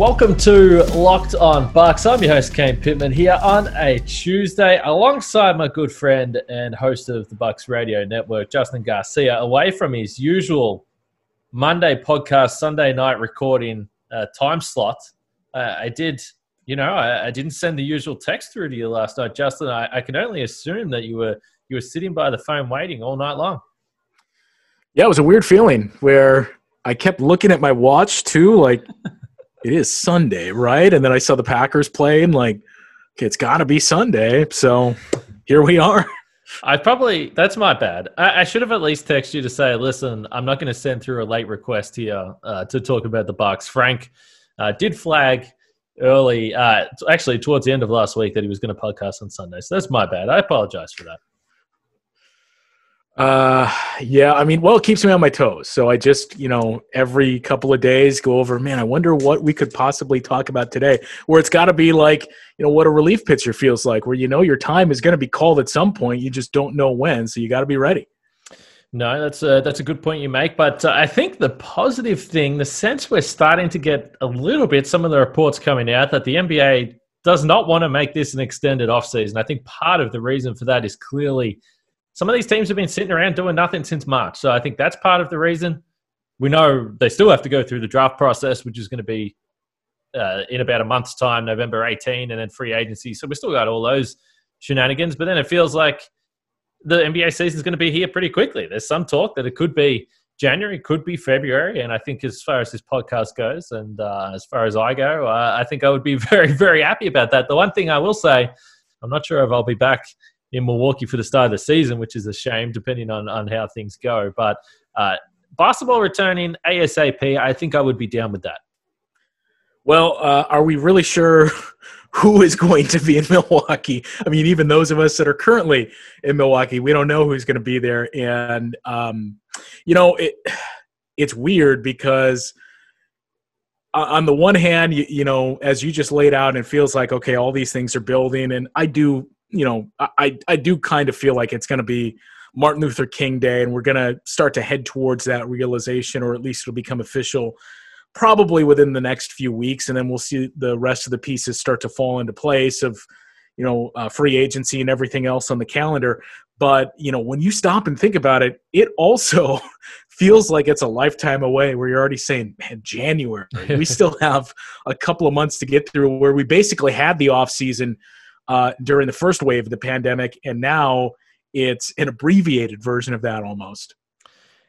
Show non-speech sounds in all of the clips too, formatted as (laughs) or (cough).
Welcome to Locked On Bucks. I'm your host, Kane Pitman, here on a Tuesday alongside my good friend and host of the Bucks Radio Network, Justin Garcia, away from his usual Monday podcast, Sunday night recording uh, time slot. Uh, I did, you know, I, I, didn't send the usual text through to you last night, Justin. I, I can only assume that you were you were sitting by the phone waiting all night long. Yeah, it was a weird feeling where I kept looking at my watch too, like (laughs) it is Sunday, right? And then I saw the Packers play and like, okay, it's got to be Sunday. So here we are. (laughs) I probably that's my bad. I, I, should have at least texted you to say, "Listen, I'm not going to send through a late request here uh, to talk about the Bucks." Frank uh, did flag early, uh, actually towards the end of last week, that he was going to podcast on Sunday. So that's my bad. I apologize for that. Uh, yeah, I mean, well, it keeps me on my toes. So I just, you know, every couple of days go over, man, I wonder what we could possibly talk about today. Where it's got to be like, you know, what a relief pitcher feels like, where you know your time is going to be called at some point. You just don't know when. So you got to be ready. No, that's a, that's a good point you make. But uh, I think the positive thing, the sense we're starting to get a little bit, some of the reports coming out that the NBA does not want to make this an extended offseason. I think part of the reason for that is clearly – some of these teams have been sitting around doing nothing since March. So I think that's part of the reason. We know they still have to go through the draft process, which is going to be uh, in about a month's time, November 18, and then free agency. So we still got all those shenanigans. But then it feels like the NBA season is going to be here pretty quickly. There's some talk that it could be January, could be February. And I think as far as this podcast goes, and uh, as far as I go, uh, I think I would be (laughs) very, very happy about that. The one thing I will say, I'm not sure if I'll be back in Milwaukee for the start of the season, which is a shame depending on, on how things go. But uh, basketball returning ASAP, I think I would be down with that. Well, uh, are we really sure (laughs) who is going to be in Milwaukee? I mean, even those of us that are currently in Milwaukee, we don't know who's going to be there. And, um, you know, it, (sighs) it's weird because on the one hand, you, you, know, as you just laid out, it feels like, okay, all these things are building. And I do you know, I I do kind of feel like it's going to be Martin Luther King Day, and we're going to start to head towards that realization, or at least it'll become official probably within the next few weeks, and then we'll see the rest of the pieces start to fall into place of you know uh, free agency and everything else on the calendar. But you know, when you stop and think about it, it also (laughs) feels like it's a lifetime away. Where you're already saying, "Man, January." we (laughs) still have a couple of months to get through, where we basically had the off season uh, during the first wave of the pandemic, and now it's an abbreviated version of that almost.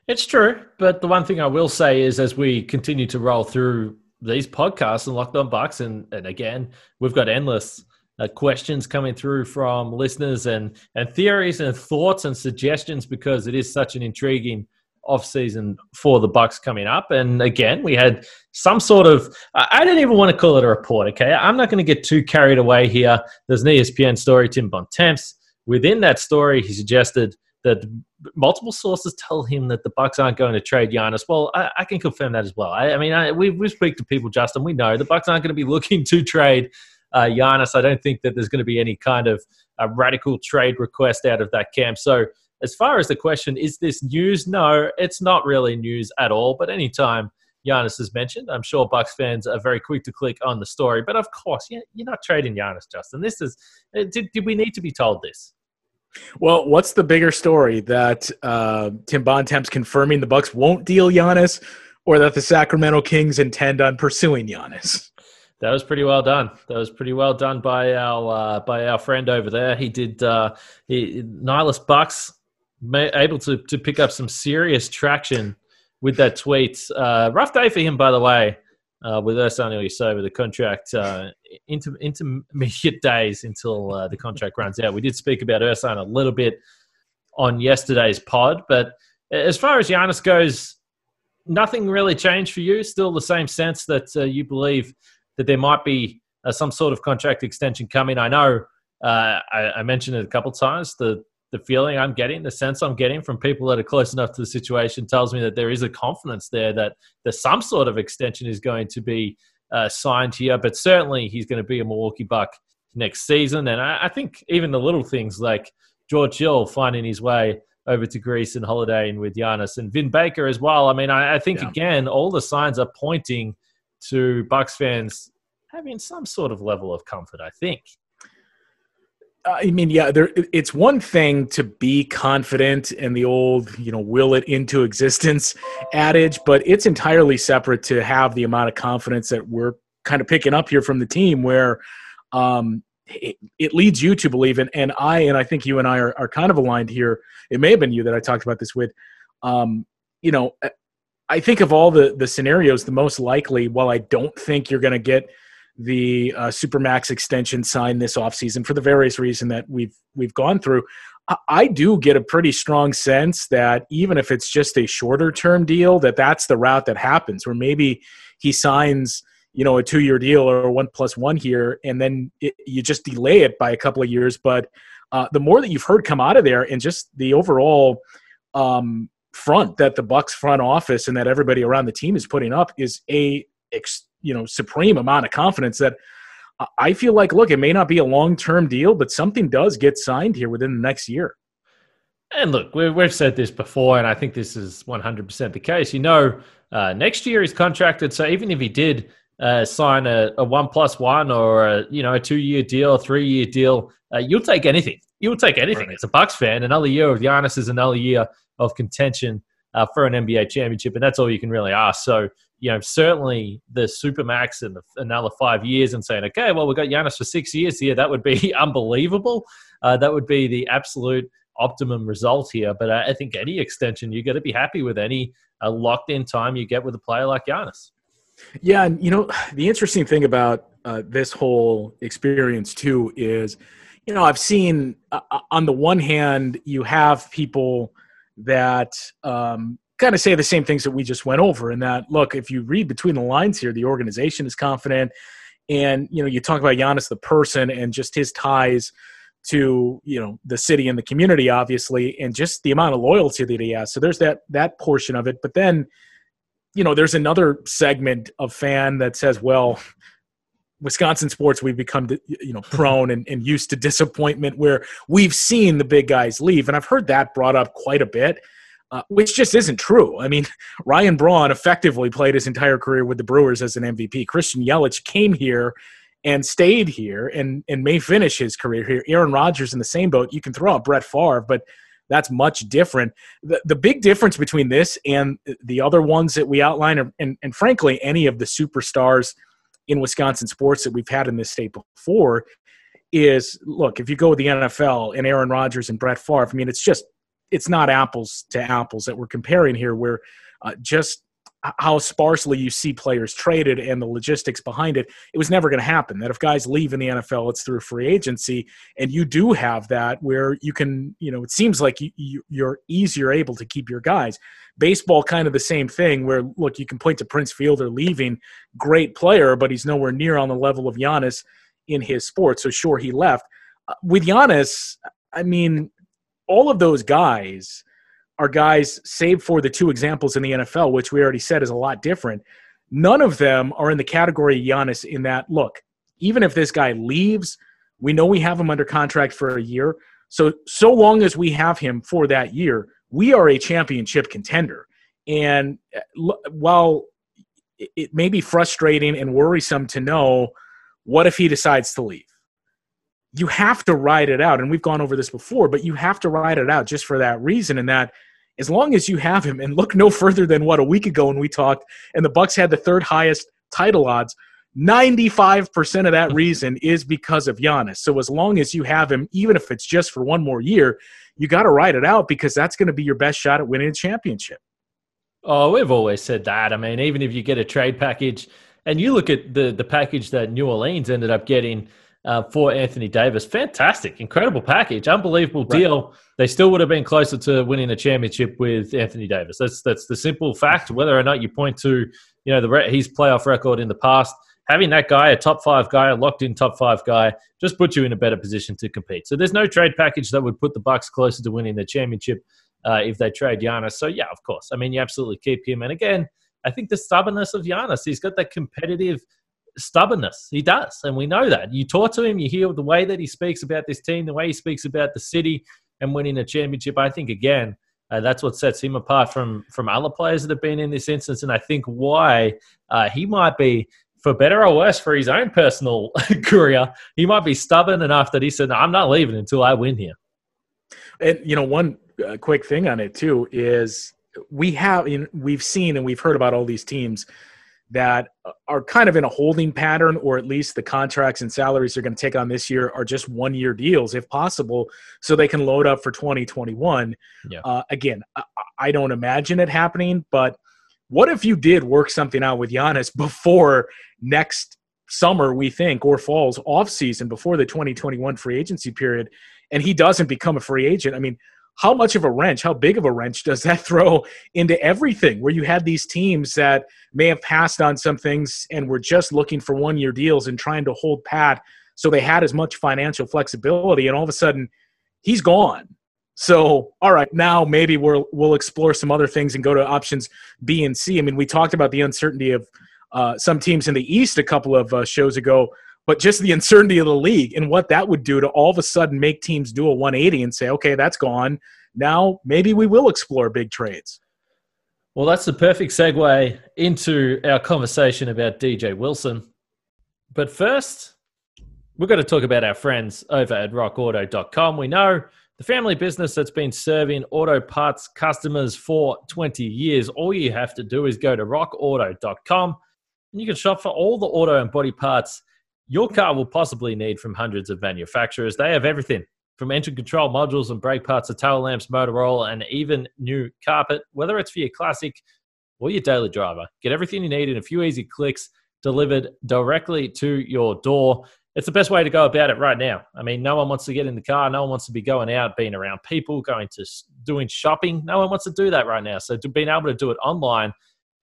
It's true, but the one thing I will say is, as we continue to roll through these podcasts and Locked On Bucks, and, and again, we've got endless uh, questions coming through from listeners and and theories and thoughts and suggestions because it is such an intriguing off season for the Bucks coming up. And again, we had some sort of I don't even want to call it a report. Okay, I'm not going to get too carried away here. There's an ESPN story, Tim Bontemps. Within that story, he suggested that multiple sources tell him that the Bucks aren't going to trade Giannis. Well, I, I can confirm that as well. I, I mean, I, we we speak to people, Justin. We know the Bucks aren't going to be (laughs) looking to trade uh, Giannis. I don't think that there's going to be any kind of a radical trade request out of that camp. So as far as the question, is this news? No, it's not really news at all. But anytime Giannis is mentioned, I'm sure Bucks fans are very quick to click on the story. But of course, you're not trading Giannis, Justin. This is uh, did, did we need to be told this? Well, what's the bigger story that uh, Tim Bontemps confirming the Bucks won't deal Giannis, or that the Sacramento Kings intend on pursuing Giannis? That was pretty well done. That was pretty well done by our uh, by our friend over there. He did. Uh, he, Nihilist Bucks able to, to pick up some serious traction with that tweet. Uh, rough day for him, by the way. uh, with Ersan Ilyasova, the contract uh, into intermediate days until uh, the contract runs out. We did speak about Ersan a little bit on yesterday's pod, but as far as Giannis goes, nothing really changed for you. Still the same sense that uh, you believe that there might be uh, some sort of contract extension coming. I know uh, I, I, mentioned it a couple times. The the feeling I'm getting, the sense I'm getting from people that are close enough to the situation tells me that there is a confidence there that there's some sort of extension is going to be uh, signed here. But certainly he's going to be a Milwaukee Buck next season. And I, I think even the little things like George Hill finding his way over to Greece and holidaying with Giannis and Vin Baker as well. I mean, I, I think yeah. again, all the signs are pointing to Bucks fans having some sort of level of comfort. I think. I mean, yeah, there. It's one thing to be confident in the old, you know, will it into existence adage, but it's entirely separate to have the amount of confidence that we're kind of picking up here from the team, where um, it, it leads you to believe, and and I and I think you and I are, are kind of aligned here. It may have been you that I talked about this with. Um, you know, I think of all the the scenarios, the most likely. While I don't think you're going to get the uh, supermax extension signed this offseason for the various reason that we've we've gone through. I do get a pretty strong sense that even if it's just a shorter term deal that that's the route that happens where maybe he signs you know a two year deal or one plus one here and then it, you just delay it by a couple of years. But uh, the more that you've heard come out of there and just the overall um, front that the bucks front office and that everybody around the team is putting up is a ex, you know supreme amount of confidence that I feel like look, it may not be a long term deal, but something does get signed here within the next year. And look, we've said this before, and I think this is 100% the case. You know, uh, next year he's contracted, so even if he did uh, sign a, a, one plus one or a, you know a two year deal, three year deal, uh, you'll take anything. You'll take anything. Right. As a Bucks fan, another year of Giannis is another year of contention uh, for an NBA championship, and that's all you can really ask. So you know, certainly the supermax in the, another five years and saying, okay, well, we've got Giannis for six years here. That would be (laughs) unbelievable. Uh, that would be the absolute optimum result here. But I, I think any extension, you got to be happy with any uh, locked in time you get with a player like Giannis. Yeah, and you know the interesting thing about uh, this whole experience too is, you know, I've seen uh, uh on the one hand you have people that um, kind of say the same things that we just went over. And that look, if you read between the lines here, the organization is confident, and you know you talk about Giannis the person and just his ties to you know the city and the community, obviously, and just the amount of loyalty that he has. So there's that that portion of it, but then you know there's another segment of fan that says, well. Wisconsin sports, we've become you know prone and, and used to disappointment where we've seen the big guys leave, and I've heard that brought up quite a bit uh, which just isn't true. I mean, (laughs) Ryan Braun effectively played his entire career with the Brewers as an MVP. Christian Yelich came here and stayed here and, and may finish his career here. Aaron Rodgers in the same boat. You can throw out Brett Favre, but that's much different. The, the big difference between this and the other ones that we outline, and, and frankly, any of the superstars in Wisconsin sports that we've had in this state before, is look, if you go with the NFL and Aaron Rodgers and Brett Favre, I mean, it's just it's not apples to apples that we're comparing here, where uh, just how sparsely you see players traded and the logistics behind it, it was never going to happen. That if guys leave in the NFL, it's through free agency, and you do have that where you can, you know, it seems like you, you're easier able to keep your guys. Baseball, kind of the same thing, where look, you can point to Prince Fielder leaving, great player, but he's nowhere near on the level of Giannis in his sport. So sure, he left. Uh, with Giannis, I mean, all of those guys are guys, save for the two examples in the NFL, which we already said is a lot different. None of them are in the category of Giannis in that, look, even if this guy leaves, we know we have him under contract for a year. So, so long as we have him for that year, we are a championship contender. And uh, while it may be frustrating and worrisome to know, what if he decides to leave? You have to ride it out. And we've gone over this before, but you have to ride it out just for that reason. And that as long as you have him, and look no further than what a week ago when we talked, and the Bucks had the third highest title odds. 95% of that (laughs) reason is because of Giannis. So as long as you have him, even if it's just for one more year, you got to ride it out because that's going to be your best shot at winning a championship. Oh, we've always said that. I mean, even if you get a trade package And you look at the the package that New Orleans ended up getting uh, for Anthony Davis. Fantastic, incredible package, unbelievable deal. Right. They still would have been closer to winning a championship with Anthony Davis. That's that's the simple fact. Whether or not you point to you know the his playoff record in the past, having that guy, a top five guy, a locked in top five guy, just puts you in a better position to compete. So there's no trade package that would put the Bucks closer to winning the championship uh, if they trade Giannis. So yeah, of course. I mean, you absolutely keep him. And again, I think the stubbornness of Giannis, he's got that competitive stubbornness. He does, and we know that. You talk to him, you hear the way that he speaks about this team, the way he speaks about the city and winning a championship. I think again. Uh, that's what sets him apart from from other players that have been in this instance, and I think why uh, he might be for better or worse, for his own personal (laughs) career, he might be stubborn enough that he said, no, "I'm not leaving until I win here." And you know, one uh, quick thing on it too is we have we've seen and we've heard about all these teams that are kind of in a holding pattern, or at least the contracts and salaries they're going to take on this year are just one year deals, if possible, so they can load up for 2021. Yeah. Uh, again, I, I don't imagine it happening, but what if you did work something out with Giannis before next summer, we think, or fall's off season before the 2021 free agency period, and he doesn't become a free agent? I mean, how much of a wrench, how big of a wrench does that (laughs) throw into everything where you had these teams that may have passed on some things and were just looking for one year deals and trying to hold pat so they had as much financial flexibility and all of a sudden he's gone. So, all right, now maybe we'll we'll explore some other things and go to options B and C. I mean, we talked about the uncertainty of uh, some teams in the East a couple of uh, shows ago but just the uncertainty of the league and what that would do to all of a sudden make teams do a 180 and say, okay, that's gone. Now maybe we will explore big trades. Well, that's the perfect segue into our conversation about DJ Wilson. But first, we've got to talk about our friends over at rockauto.com. We know the family business that's been serving auto parts customers for 20 years. All you have to do is go to rockauto.com and you can shop for all the auto and body parts your car will possibly need from hundreds of manufacturers. They have everything from engine control modules and brake parts to tail lamps, motor oil, and even new carpet, whether it's for your classic or your daily driver. Get everything you need in a few easy clicks delivered directly to your door. It's the best way to go about it right now. I mean, no one wants to get in the car. No one wants to be going out, being around people, going to doing shopping. No one wants to do that right now. So, to being able to do it online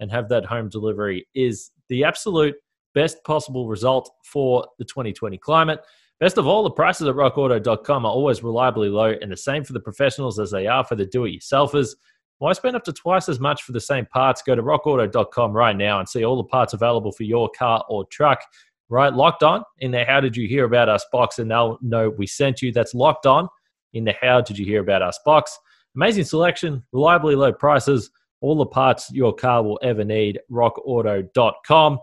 and have that home delivery is the absolute best possible result for the 2020 climate. Best of all, the prices at rockauto.com are always reliably low and the same for the professionals as they are for the do it yourselfers. Why spend up to twice as much for the same parts? Go to rockauto.com right now and see all the parts available for your car or truck. Right, locked on in the How Did You Hear About Us box, and they'll know we sent you. That's locked on in the How Did You Hear About Us box. Amazing selection, reliably low prices, all the parts your car will ever need. RockAuto.com.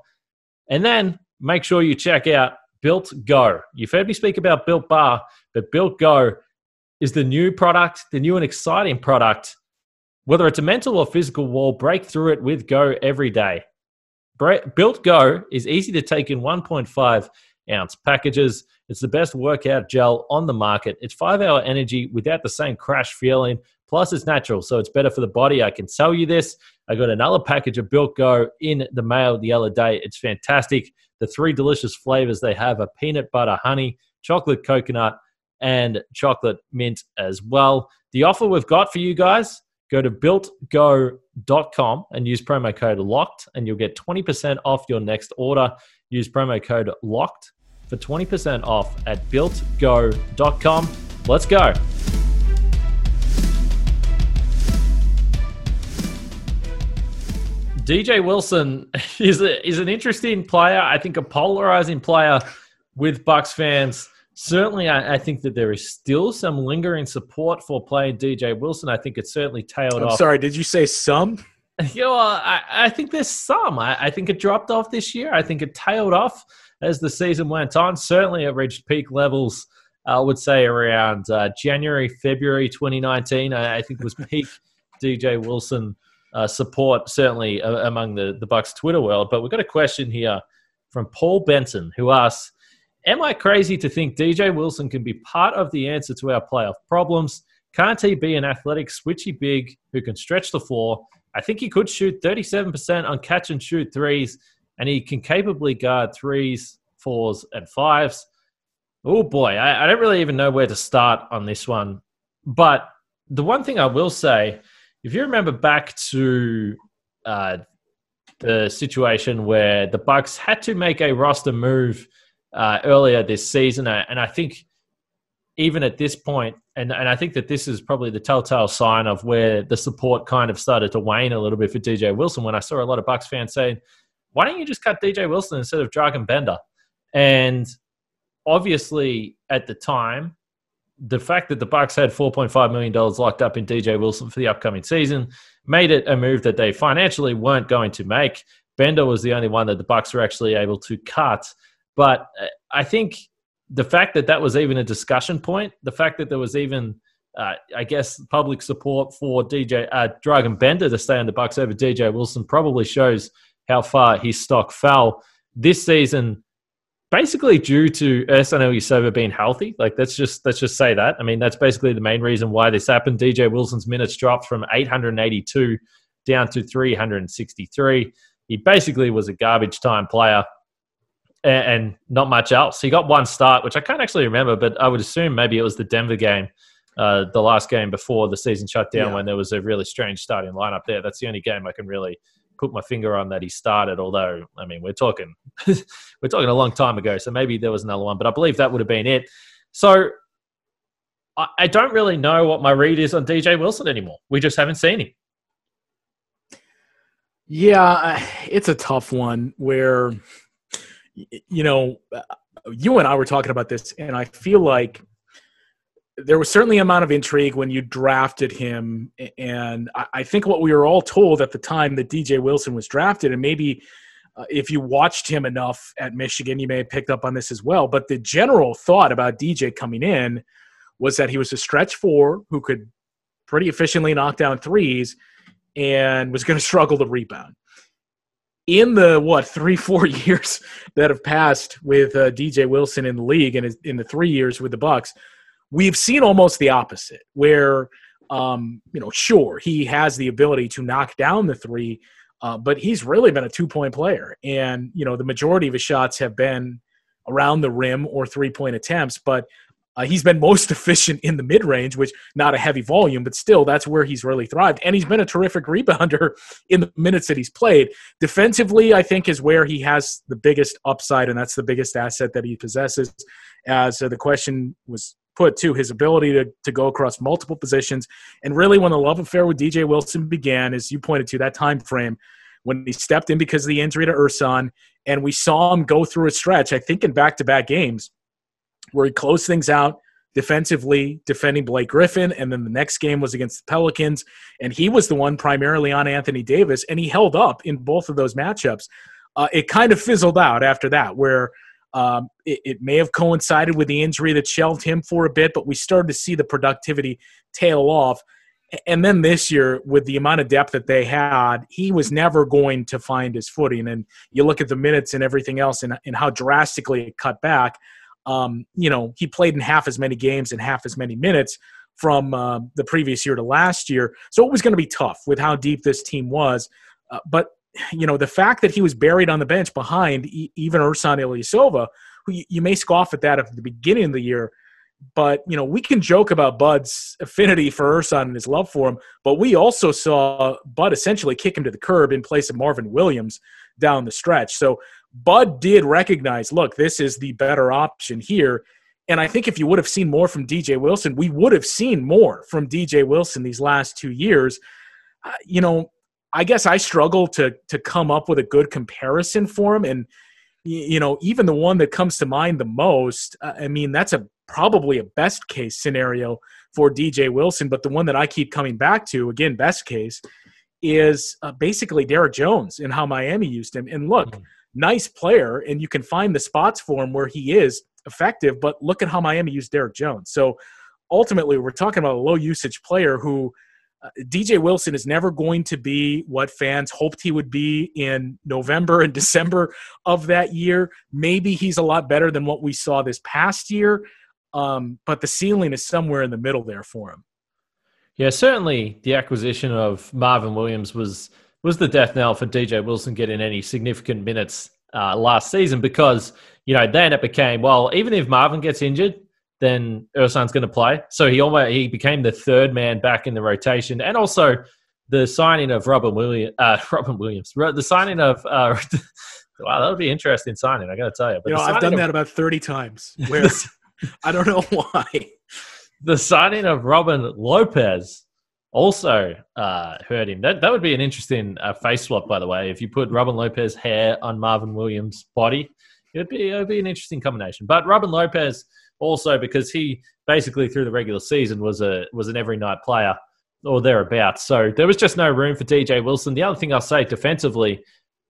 And then make sure you check out Built Go. You've heard me speak about Built Bar, but Built Go is the new product, the new and exciting product. Whether it's a mental or physical wall, break through it with Go every day. Built Go is easy to take in 1.5 ounce packages. It's the best workout gel on the market. It's five hour energy without the same crash feeling. Plus, it's natural, so it's better for the body. I can tell you this. I got another package of Built Go in the mail the other day. It's fantastic. The three delicious flavors they have are peanut butter honey, chocolate coconut, and chocolate mint as well. The offer we've got for you guys go to builtgo.com and use promo code LOCKED, and you'll get 20% off your next order. Use promo code LOCKED for 20% off at builtgo.com. Let's go. DJ Wilson is a, is an interesting player. I think a polarizing player with Bucks fans. Certainly, I, I, think that there is still some lingering support for playing DJ Wilson. I think it's certainly tailed I'm off. Sorry, did you say some? You know, I, I think there's some. I, I think it dropped off this year. I think it tailed off as the season went on. Certainly, it reached peak levels. I would say around uh, January, February 2019. I, I think was peak (laughs) DJ Wilson uh, support certainly uh, among the the Bucks Twitter world. But we've got a question here from Paul Benson who asks, "Am I crazy to think DJ Wilson can be part of the answer to our playoff problems? Can't he be an athletic, switchy big who can stretch the floor? I think he could shoot 37% on catch and shoot threes, and he can capably guard threes, fours, and fives. Oh boy, I, I don't really even know where to start on this one. But the one thing I will say, if you remember back to uh, the situation where the Bucks had to make a roster move uh, earlier this season, and I think even at this point, and, and I think that this is probably the telltale sign of where the support kind of started to wane a little bit for DJ Wilson. When I saw a lot of Bucks fans saying, "Why don't you just cut DJ Wilson instead of Dragan Bender?" And obviously, at the time, the fact that the Bucks had 4.5 million dollars locked up in DJ Wilson for the upcoming season made it a move that they financially weren't going to make. Bender was the only one that the Bucks were actually able to cut, but uh, I think the fact that that was even a discussion point, the fact that there was even, uh, I guess, public support for DJ uh, Dragan Bender to stay on the Bucks over DJ Wilson probably shows how far his stock fell this season. Basically, due to Ersan Ilyasova being healthy, like let's just let's just say that. I mean, that's basically the main reason why this happened. DJ Wilson's minutes dropped from 882 down to 363. He basically was a garbage time player and, and, not much else. He got one start, which I can't actually remember, but I would assume maybe it was the Denver game, uh, the last game before the season shut down, yeah. when there was a really strange starting lineup there. That's the only game I can really put my finger on that he started. Although, I mean, we're talking (laughs) we're talking a long time ago, so maybe there was another one, but I believe that would have been it. So. I, I don't really know what my read is on DJ Wilson anymore. We just haven't seen him. Yeah, it's a tough one where you know, uh, you and I were talking about this, and I feel like there was certainly a amount of intrigue when you drafted him, and I think what we were all told at the time that DJ Wilson was drafted, and maybe uh, if you watched him enough at Michigan, you may have picked up on this as well. But the general thought about DJ coming in was that he was a stretch four who could pretty efficiently knock down threes and was going (laughs) to struggle to rebound in the what three four (laughs) years that have passed with uh, DJ Wilson in the league and in the three years with the Bucks, we've seen almost the opposite. Where um, you know, sure he has the ability to knock down the three, uh, but he's really been a two point player, and you know the majority of his shots have been around the rim or three point attempts, but uh, he's been most (laughs) efficient in the mid range, which not a heavy volume, but still that's where he's really thrived. And he's been a terrific rebounder (laughs) in the minutes that he's played. Defensively, I think is where he has the biggest upside, and that's the biggest asset that he possesses. As uh, the question was put to his ability to, to go across multiple positions. And really, when the love affair with DJ Wilson began, as you pointed to, that time frame when he stepped in because of the injury to Ersan, and we saw him go through a stretch, I think in back to back games where he closed things out defensively, defending Blake Griffin. And then the next game was against the Pelicans. And he was the one primarily on Anthony Davis, and he held up in both of those matchups. Uh, it kind of fizzled out after that, where um, it, it, may have coincided with the injury that shelved him for a bit, but we started to see the productivity tail off. And then this year, with the amount of depth that they had, he was never going to find his footing. And you look at the minutes and everything else and, and how drastically it cut back um, you know, he played in half as many games and half as many minutes from uh, the previous year to last year. So it was going to be tough with how deep this team was. Uh, but, you know, the fact that he was buried on the bench behind e- even Ersan Ilyasova, who you, you may scoff at that at the beginning of the year, but you know we can joke about Bud's affinity for Ersan and his love for him, but we also saw Bud essentially kick him to the curb in place of Marvin Williams down the stretch. So Bud did recognize, look, this is the better option here. And I think if you would have seen more from DJ Wilson, we would have seen more from DJ Wilson these last two years. Uh, you know, I guess I struggle to to come up with a good comparison for him, and you know, even the one that comes to mind the most. Uh, I mean, that's a probably a best case scenario for DJ Wilson, but the one that I keep coming back to, again, best case, is uh, basically Derrick Jones and how Miami used him. And look. Mm-hmm nice player, and you can find the spots for him where he is effective. But look at how Miami used Derrick Jones. So ultimately, we're talking about a low usage player who DJ Wilson is never going to be what fans hoped he would be in November and (laughs) December of that year. Maybe he's a lot better than what we saw this past year, um, but the ceiling is somewhere in the middle there for him. Yeah, certainly the acquisition of Marvin Williams was was the death knell for DJ Wilson getting any significant minutes uh, last season because you know then it became well even if Marvin gets injured then Ersan's going to play so he almost he became the third man back in the rotation and also the signing of Robin Williams uh, (laughs) Robin Williams the signing of uh, (laughs) wow that would be interesting signing I got to tell you but you know I've done of, that about thirty times (laughs) where I don't know why the signing of Robin Lopez also uh, hurt him. That that would be an interesting uh, face swap, by the way. If you put Robin Lopez hair on Marvin Williams' body, it'd be it'd be an interesting combination. But Robin Lopez also because he basically through the regular season was a was an every night player or thereabouts. So there was just no room for DJ Wilson. The other thing I'll say defensively,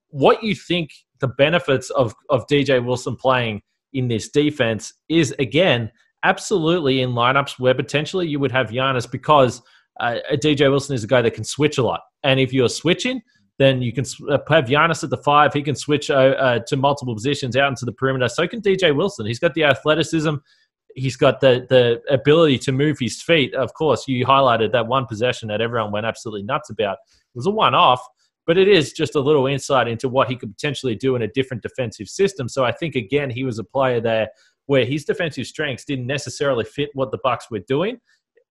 what you think the benefits of of DJ Wilson playing in this defense is again absolutely in lineups where potentially you would have Giannis because uh, DJ Wilson is a guy that can switch a lot. And if you're switching, then you can uh, have Giannis at the five. He can switch uh, uh, to multiple positions out into the perimeter. So can DJ Wilson. He's got the athleticism. He's got the the ability to move his feet. Of course, you highlighted that one possession that everyone went absolutely nuts about. It was a one off, but it is just a little insight into what he could potentially do in a different defensive system. So I think again he was a player there where his defensive strengths didn't necessarily fit what the Bucks were doing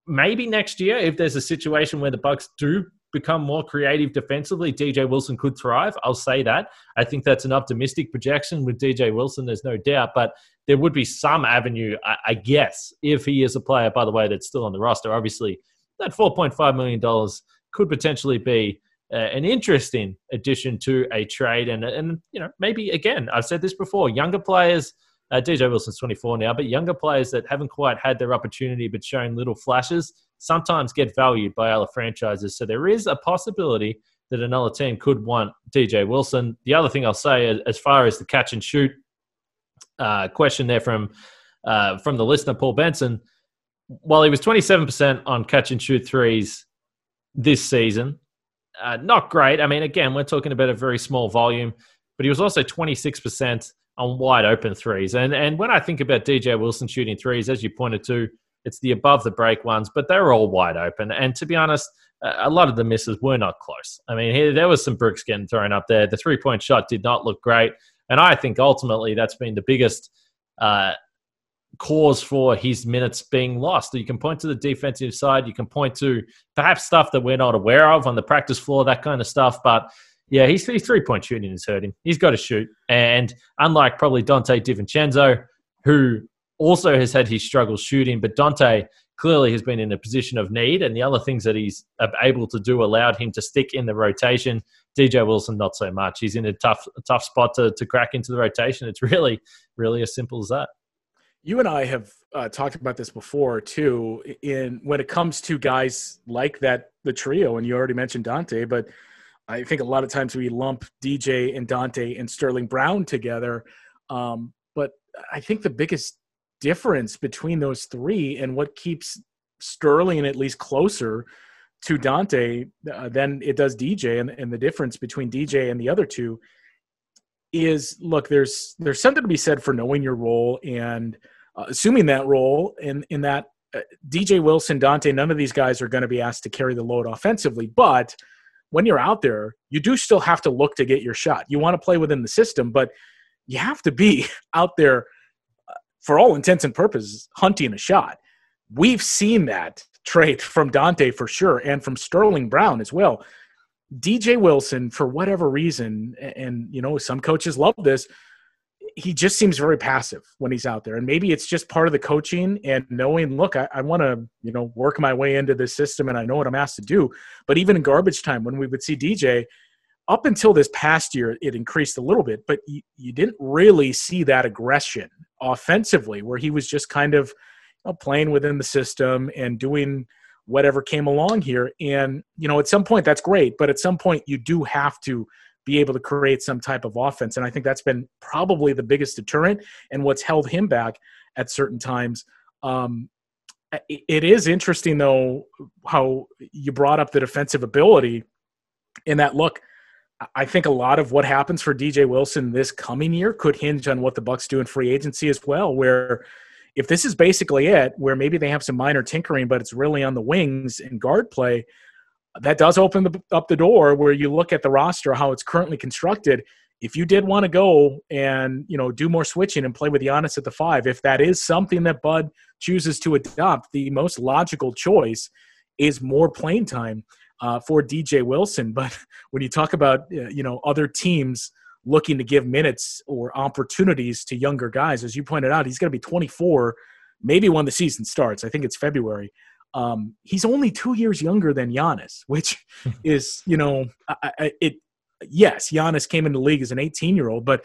maybe next year, if there's a situation where the Bucks do become more creative defensively, DJ Wilson could thrive. I'll say that. I think that's an optimistic projection with DJ Wilson. There's no doubt, but there would be some avenue, I, guess, if he is a player, by the way, that's still on the roster. Obviously, that $4.5 million could potentially be uh, an interesting addition to a trade. And, and, you know, maybe again, I've said this before, younger players uh, DJ Wilson's 24 now, but younger players that haven't quite had their opportunity but shown little flashes sometimes get valued by other franchises. So there is a possibility that another team could want DJ Wilson. The other thing I'll say, as far as the catch and shoot uh, question there from uh, from the listener Paul Benson, while he was 27% on catch and shoot threes this season, uh, not great. I mean, again, we're talking about a very small volume, but he was also 26% on wide open threes. And and when I think about DJ Wilson shooting threes, as you pointed to, it's the above the break ones, but they're all wide open. And to be honest, a lot of the misses were not close. I mean, here, there was some bricks getting thrown up there. The three point shot did not look great. And I think ultimately that's been the biggest uh, cause for his minutes being lost. You can point to the defensive side, you can point to perhaps stuff that we're not aware of on the practice floor, that kind of stuff. But yeah, he's, he's three point shooting has hurt him. He's got to shoot. And unlike probably Donte DiVincenzo, who also has had his struggles shooting, but Donte clearly has been in a position of need. And the other things that he's able to do allowed him to stick in the rotation. DJ Wilson, not so much. He's in a tough, tough spot to, to crack into the rotation. It's really, really as simple as that. You and I have uh, talked about this before too. In when it comes to guys like that, the trio, and you already mentioned Donte, but I think a lot of times we lump DJ and Donte and Sterling Brown together. Um, but I think the biggest difference between those three and what keeps Sterling at least closer to Donte uh, than it does DJ, and, and the difference between DJ and the other two is look there's there's something to be said for knowing your role and uh, assuming that role in in that uh, DJ Wilson, Donte, none of these guys are going to be asked to carry the load offensively, but when you're out there, you do still have to look to get your shot. You want to play within the system, but you have to be (laughs) out there for all intents and purposes hunting a shot. We've seen that trait from Donte for sure and from Sterling Brown as well. DJ Wilson, for whatever reason, and you know, some coaches love this, he just seems very passive when he's out there. And maybe it's just part of the coaching and knowing, look, I, I want to, you know, work my way into this system and I know what I'm asked to do. But even in garbage time, when we would see DJ, up until this past year, it increased a little bit, but you, you didn't really see that aggression offensively where he was just kind of you know, playing within the system and doing whatever came along here. And, you know, at some point that's great, but at some point you do have to – be able to create some type of offense. And I think that's been probably the biggest deterrent and what's held him back at certain times. Um, it is interesting though how you brought up the defensive ability in that look. I think a lot of what happens for DJ Wilson this coming year could hinge on what the Bucks do in free agency as well. Where if this is basically it, where maybe they have some minor tinkering, but it's really on the wings and guard play, that does open the, up the door where you look at the roster, how it's currently constructed. If you did want to go and you know do more switching and play with Giannis at the five, if that is something that Bud chooses to adopt, the most logical choice is more playing time uh, for DJ Wilson. But (laughs) when you talk about uh, you know other teams looking to give minutes or opportunities to younger guys, as you pointed out, he's going to be 24, maybe when the season starts. I think it's February. Um, he's only two years younger than Giannis, (laughs) which (laughs) is, you know, I, I, it. Yes, Giannis came into the league as an 18 year old, but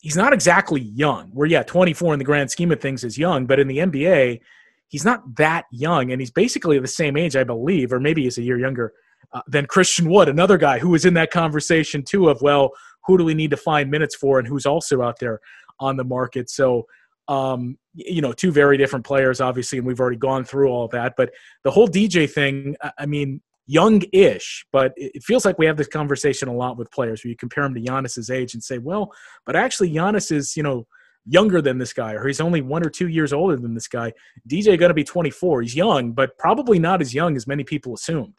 he's not exactly young. Where yeah, 24 in the grand scheme of things is young, but in the NBA, he's not that young, and he's basically the same age, I believe, or maybe he's a year younger uh, than Christian Wood, another guy who was in that conversation too. Of well, who do we need to find minutes for, and who's also out there on the market? So um, you know, two very different players, obviously, and we've already gone through all that. But the whole DJ thing, I mean, young-ish, but it feels like we have this conversation a lot with players where you compare him to Giannis's age and say, well, but actually Giannis is, you know, younger than this guy, or he's only one or two years older than this guy. DJ going to be 24. He's young, but probably not as young as many people assumed.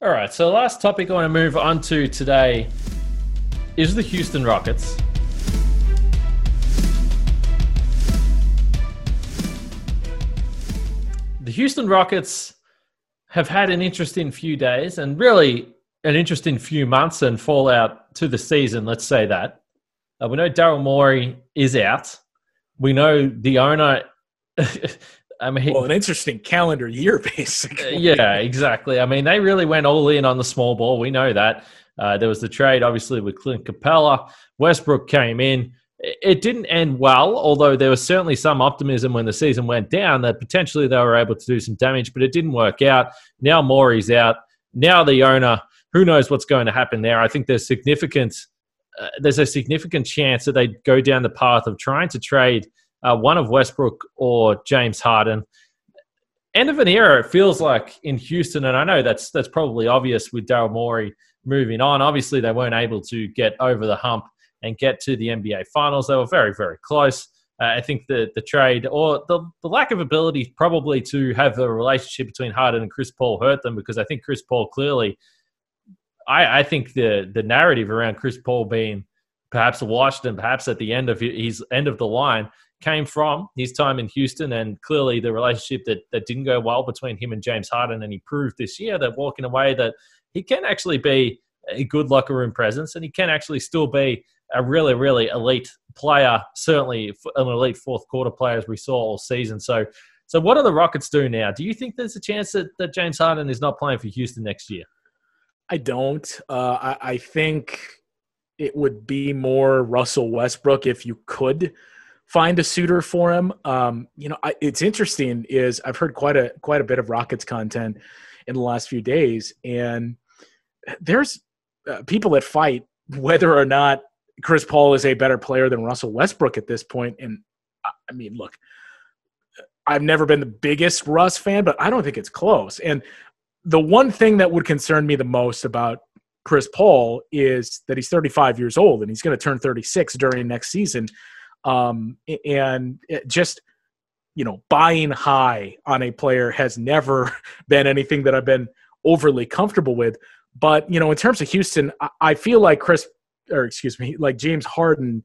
All right. So, last topic I want to move on to today is the Houston Rockets. the Houston Rockets have had an interesting few days and really an interesting few months and fallout to the season, let's say that. Uh, we know Daryl Morey is out. We know the owner. (laughs) I mean, well, an interesting calendar year, (laughs) basically. yeah, exactly. I mean, they really went all in on the small ball. We know that. Uh, there was the trade, obviously, with Clint Capela. Westbrook came in it didn't end well, although there was certainly some optimism when the season went down that potentially they were able to do some damage, but it didn't work out. Now Morey's out. Now the owner, who knows what's going to happen there? I think there's significant, uh, there's a significant chance that they go down the path of trying to trade uh, one of Westbrook or James Harden. End of an era, it feels like in Houston, and I know that's that's probably obvious with Daryl Morey moving on. Obviously, they weren't able to get over the hump and get to the NBA Finals. They were very, very close. Uh, I think the the trade or the, the lack of ability probably to have a relationship between Harden and Chris Paul hurt them because I think Chris Paul clearly, I, I think the the narrative around Chris Paul being perhaps and perhaps at the end of his end of the line came from his time in Houston and clearly the relationship that, that didn't go well between him and James Harden and he proved this year that walking away that he can actually be a good locker room presence and he can actually still be a really, really elite player, certainly an elite fourth quarter player as we saw all season. So, so what do the Rockets do now? Do you think there's a chance that, that James Harden is not playing for Houston next year? I don't. Uh, I, I think it would be more Russell Westbrook if you could find a suitor for him. Um, you know, I, it's interesting is I've heard quite a quite a bit of Rockets content in the last few days, and there's uh, people that fight whether or not Chris Paul is a better player than Russell Westbrook at this point. And I mean, look, I've never been the biggest Russ fan, but I don't think it's close. And the one thing that would concern me the most about Chris Paul is that he's 35 years old and he's going to turn 36 during next season. Um, and just, you know, buying high on a player has never (laughs) been anything that I've been overly comfortable with. But, you know, in terms of Houston, I feel like Chris or excuse me, like James Harden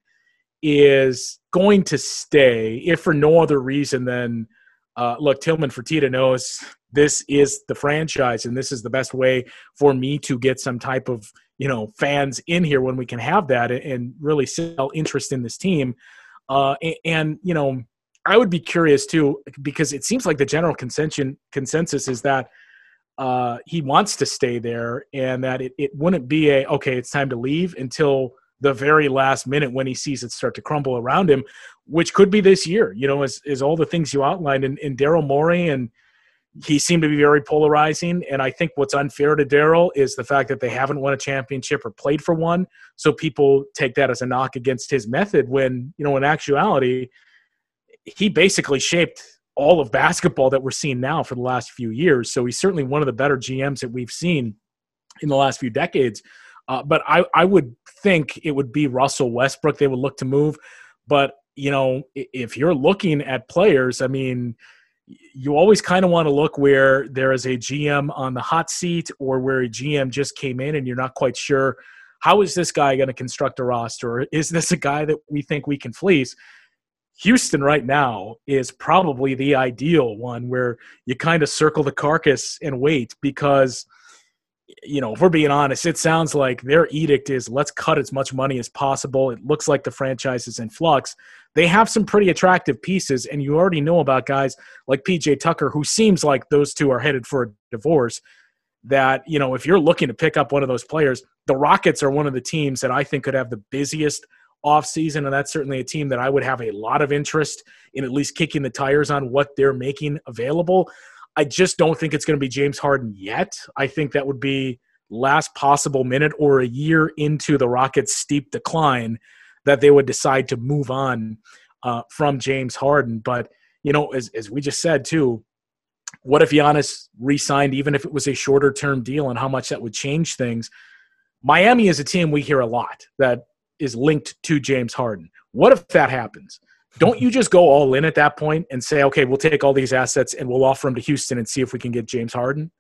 is going to stay if for no other reason than uh, look, Tillman Fertitta knows this is the franchise and this is the best way for me to get some type of you know fans in here when we can have that and really sell interest in this team. Uh, and, and you know, I would be curious too because it seems like the general consensus is that uh, he wants to stay there and that it, it wouldn't be a okay it's time to leave until the very last minute when he sees it start to crumble around him which could be this year you know is, is all the things you outlined in, in daryl morey and he seemed to be very polarizing and i think what's unfair to daryl is the fact that they haven't won a championship or played for one so people take that as a knock against his method when you know in actuality he basically shaped all of basketball that we're seeing now for the last few years. So he's certainly one of the better GMs that we've seen in the last few decades. Uh, but I, I would think it would be Russell Westbrook they would look to move. But, you know, if you're looking at players, I mean, you always kind of want to look where there is a GM on the hot seat or where a GM just came in and you're not quite sure how is this guy going to construct a roster? Or is this a guy that we think we can fleece? Houston right now is probably the ideal one where you kind of circle the carcass and wait because you know, if we're being honest, it sounds like their edict is let's cut as much money as possible. It looks like the franchise is in flux. They have some pretty attractive pieces, and you already know about guys like PJ Tucker, who seems like those two are headed for a divorce. That, you know, if you're looking to pick up one of those players, the Rockets are one of the teams that I think could have the busiest offseason, and that's certainly a team that I would have a lot of interest in at least kicking the tires on what they're making available. I just don't think it's going to be James Harden yet. I think that would be last possible minute or a year into the Rockets' steep decline that they would decide to move on uh, from James Harden. But you know, as as we just said too, what if Giannis re-signed, even if it was a shorter term deal, and how much that would change things? Miami is a team we hear a lot that is linked to James Harden. What if that happens? Don't you just go all in at that point and say, okay, we'll take all these assets and we'll offer them to Houston and see if we can get James Harden?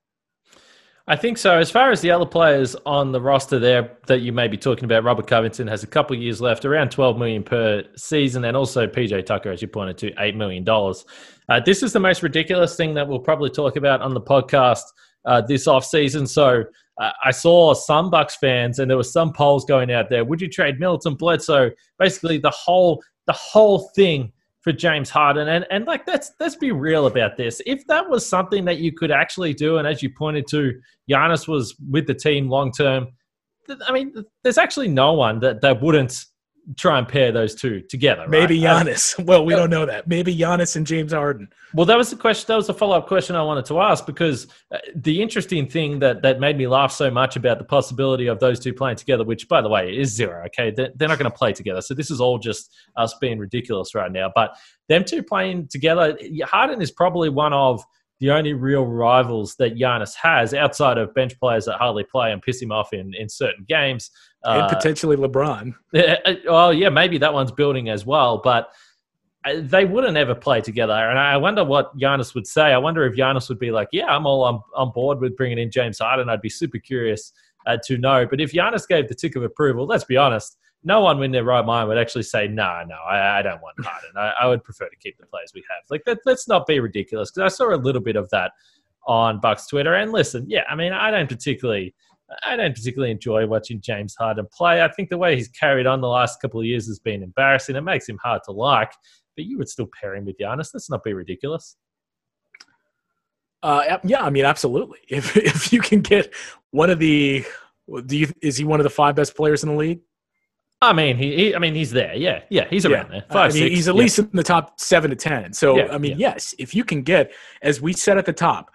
I think so. As far as the other players on the roster there that you may be talking about, Robert Covington has a couple years left, around 12 million per season, and also PJ Tucker, as you pointed to, $8 million. Uh, this is the most ridiculous thing that we'll probably talk about on the podcast uh, this offseason. So uh, I saw some Bucks fans, and there were some polls going out there. Would you trade Middleton Bledsoe? Basically, the whole the whole thing for James Harden. And and like let's let's be real about this. If that was something that you could actually do, and as you pointed to, Giannis was with the team long term. I mean, there's actually no one that, that wouldn't try and pair those two together. Maybe right? Giannis. (laughs) well, we don't know that. Maybe Giannis and James Harden. Well, that was the question. That was the follow up question I wanted to ask because uh, the interesting thing that that made me laugh so much about the possibility of those two playing together, which by the way is zero. Okay, they're, they're not going to play together, so this is all just us being ridiculous right now. But them two playing together, Harden is probably one of the only real rivals that Giannis has outside of bench players that hardly play and piss him off in, in certain games. And uh, potentially LeBron. (laughs) Uh, well, yeah, maybe that one's building as well, but uh, they wouldn't ever play together. And I wonder what Giannis would say. I wonder if Giannis would be like, yeah, I'm all on, on board with bringing in James Harden. I'd be super curious uh, to know. But if Giannis gave the tick of approval, let's be honest, no one in their right mind would actually say, no, nah, no, I, I, don't want Harden. I, I, would prefer to keep the players we have. Like, that, let's not be ridiculous because I saw a little bit of that on Bucks Twitter. And listen, yeah, I mean, I don't particularly. I don't particularly enjoy watching James Harden play. I think the way he's carried on the last couple of years has been embarrassing. It makes him hard to like, but you would still pair him with Giannis. Let's not be ridiculous. Uh, yeah, I mean, absolutely. (laughs) If if you can get one of the, do you is he one of the five best players in the league? I mean, he, he, I mean, he's there. Yeah, yeah, he's around yeah. there. Five, I mean, six, he's at yeah. least in the top seven to ten. So, yeah, I mean, yes, if you can get, as we said at the top,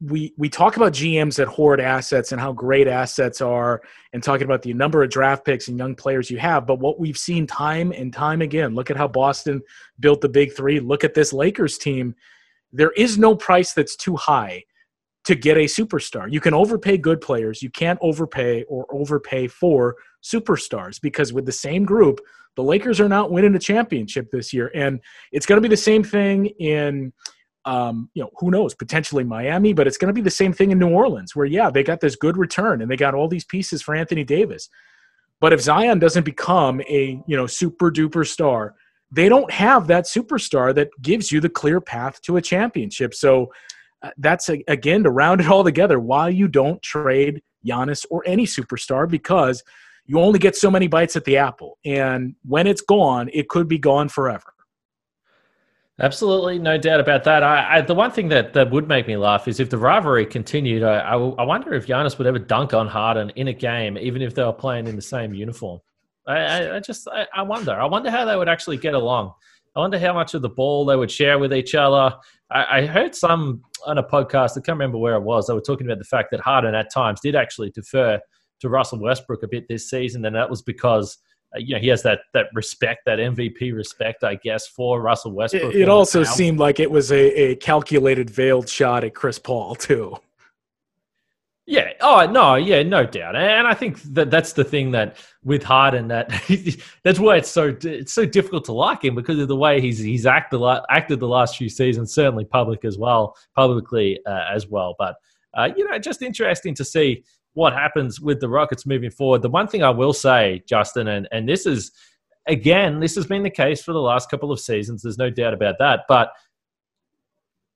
we we talk about GMs that hoard assets and how great assets are, and talking about the number of draft picks and young players you have. But what we've seen time and time again, look at how Boston built the big three. Look at this Lakers team. There is no price that's too high to get a superstar. You can overpay good players. You can't overpay or overpay for superstars because with the same group, the Lakers are not winning a championship this year. And it's going to be the same thing in, um, you know, who knows, potentially Miami, but it's going to be the same thing in New Orleans where, yeah, they got this good return and they got all these pieces for Anthony Davis. But if Zion doesn't become a, you know, super duper star, they don't have that superstar that gives you the clear path to a championship. So Uh, that's, a, again, to round it all together, why you don't trade Giannis or any superstar because – you only get so many bites at the apple. And when it's gone, it could be gone forever. Absolutely, no doubt about that. I, I, the one thing that, that would make me laugh is if the rivalry continued. I, I, I wonder if Giannis would ever dunk on Harden in a game, even if they were playing in the same uniform. I, I just, I, wonder. I wonder how they would actually get along. I wonder how much of the ball they would share with each other. I, heard some on a podcast. I can't remember where it was. They were talking about the fact that Harden at times did actually defer to Russell Westbrook a bit this season, and that was because uh, you know he has that that respect, that MVP respect, I guess, for Russell Westbrook. It, it also seemed like it was a, a calculated veiled shot at Chris Paul too. Yeah. Oh no. Yeah. No doubt. And I think that that's the thing that with Harden that (laughs) that's why it's so it's so difficult to like him because of the way he's he's acted acted the last few seasons, certainly public as well, publicly uh, as well. But uh, you know, just interesting to see what happens with the Rockets moving forward. The one thing I will say, Justin, and and this is again, this has been the case for the last couple of seasons. There's no doubt about that, but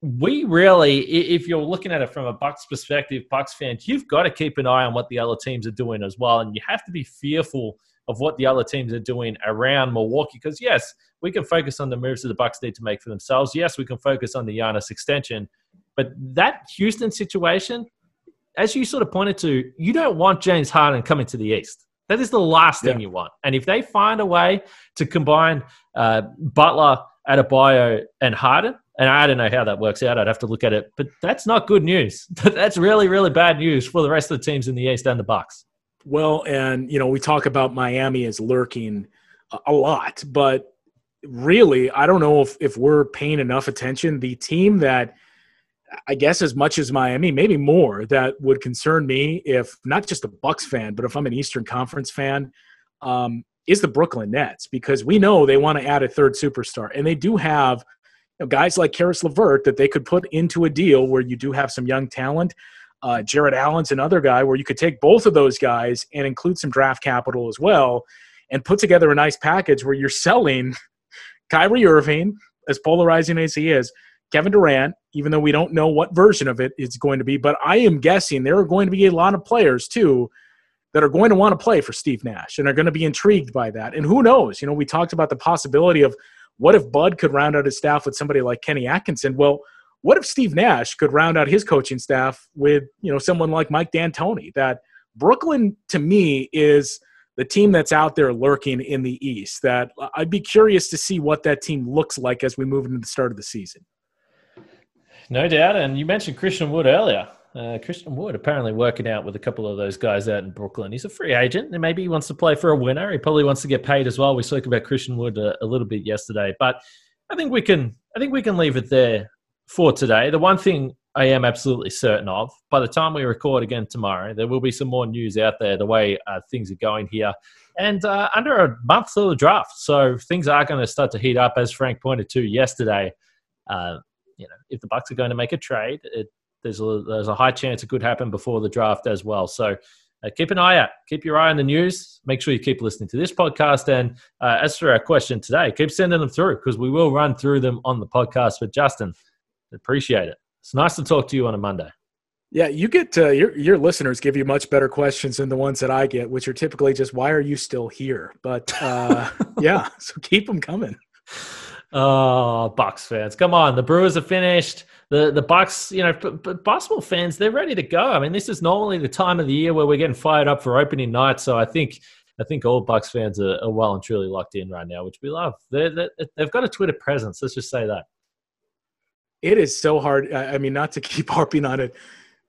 we really, if you're looking at it from a Bucks perspective, Bucks fans, you've got to keep an eye on what the other teams are doing as well, and you have to be fearful of what the other teams are doing around Milwaukee. Because yes, we can focus on the moves that the Bucks need to make for themselves. Yes, we can focus on the Giannis extension, but that Houston situation, as you sort of pointed to, you don't want James Harden coming to the East. That is the last thing yeah. you want. And if they find a way to combine uh, Butler, Adebayo, and Harden, and I don't know how that works out. I'd have to look at it, but that's not good news. (laughs) that's really, really bad news for the rest of the teams in the East and the Bucks. Well, and you know, we talk about Miami as lurking a lot, but really, I don't know if if we're paying enough attention. The team that I guess as much as Miami, maybe more, that would concern me if not just a Bucks fan, but if I'm an Eastern Conference fan, um, is the Brooklyn Nets because we know they want to add a third superstar, and they do have know, guys like Caris LeVert that they could put into a deal where you do have some young talent. Uh, Jarrett Allen's another guy where you could take both of those guys and include some draft capital as well and put together a nice package where you're selling (laughs) Kyrie Irving, as polarizing as he is, Kevin Durant, even though we don't know what version of it it's going to be, but I am guessing there are going to be a lot of players too that are going to want to play for Steve Nash and are going to be intrigued by that. And who knows? You know, we talked about the possibility of what if Bud could round out his staff with somebody like Kenny Atkinson? Well, what if Steve Nash could round out his coaching staff with, you know, someone like Mike D'Antoni? That Brooklyn to me is the team that's out there lurking in the East. That I'd be curious to see what that team looks like as we move into the start of the season. No doubt. And you mentioned Christian Wood earlier. Uh, Christian Wood apparently working out with a couple of those guys out in Brooklyn. He's a free agent, and maybe he wants to play for a winner. He probably wants to get paid as well. We spoke about Christian Wood a, a little bit yesterday, but I think we can. I think we can leave it there for today. The one thing I am absolutely certain of, by the time we record again tomorrow, there will be some more news out there. The way uh, things are going here, and uh, under a month till the draft, so things are going to start to heat up, as Frank pointed to yesterday. Uh, you know, if the Bucks are going to make a trade, it there's a, there's a high chance it could happen before the draft as well. So uh, keep an eye out. Keep your eye on the news. Make sure you keep listening to this podcast. And uh, as for our question today, keep sending them through because we will run through them on the podcast. But Justin, appreciate it. It's nice to talk to you on a Monday. Yeah, you get uh, your your listeners give you much better questions than the ones that I get, which are typically just "Why are you still here?" But uh, (laughs) yeah, so keep them coming. Oh, Bucks fans, come on! The Brewers are finished. The the Bucks, you know, but basketball fans, they're ready to go. I mean, this is normally the time of the year where we're getting fired up for opening night. So I think I think all Bucks fans are, are well and truly locked in right now, which we love. They're, they're, they've got a Twitter presence. Let's just say that. It is so hard. I mean, not to keep (laughs) harping on it,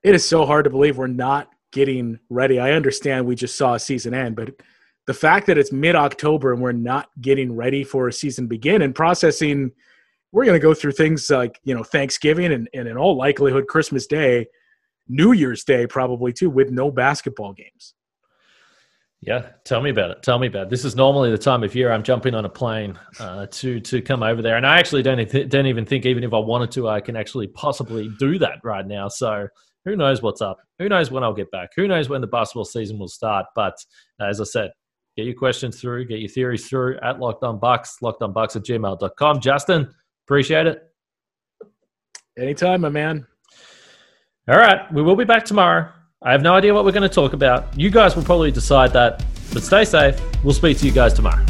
it is so hard to believe we're not getting ready. I understand we just saw a season end, but the fact that it's mid October and we're not getting ready for a season begin and processing, we're going to go through things like, you know, Thanksgiving and, and in all likelihood, Christmas Day, New Year's Day, probably too, with no basketball games. Yeah, tell me about it. Tell me about it. This is normally the time of year I'm jumping on a plane uh, to to come over there, and I actually don't don't even think even if I wanted to, I can actually possibly do that right now. So who knows what's up? Who knows when I'll get back? Who knows when the basketball season will start? But uh, as I said, Get your questions through, get your theories through at Locked On Bucks, lockedonbucks at gmail.com. Justin, appreciate it. Anytime, my man. All right. We will be back tomorrow. I have no idea what we're going to talk about. You guys will probably decide that, but stay safe. We'll speak to you guys tomorrow.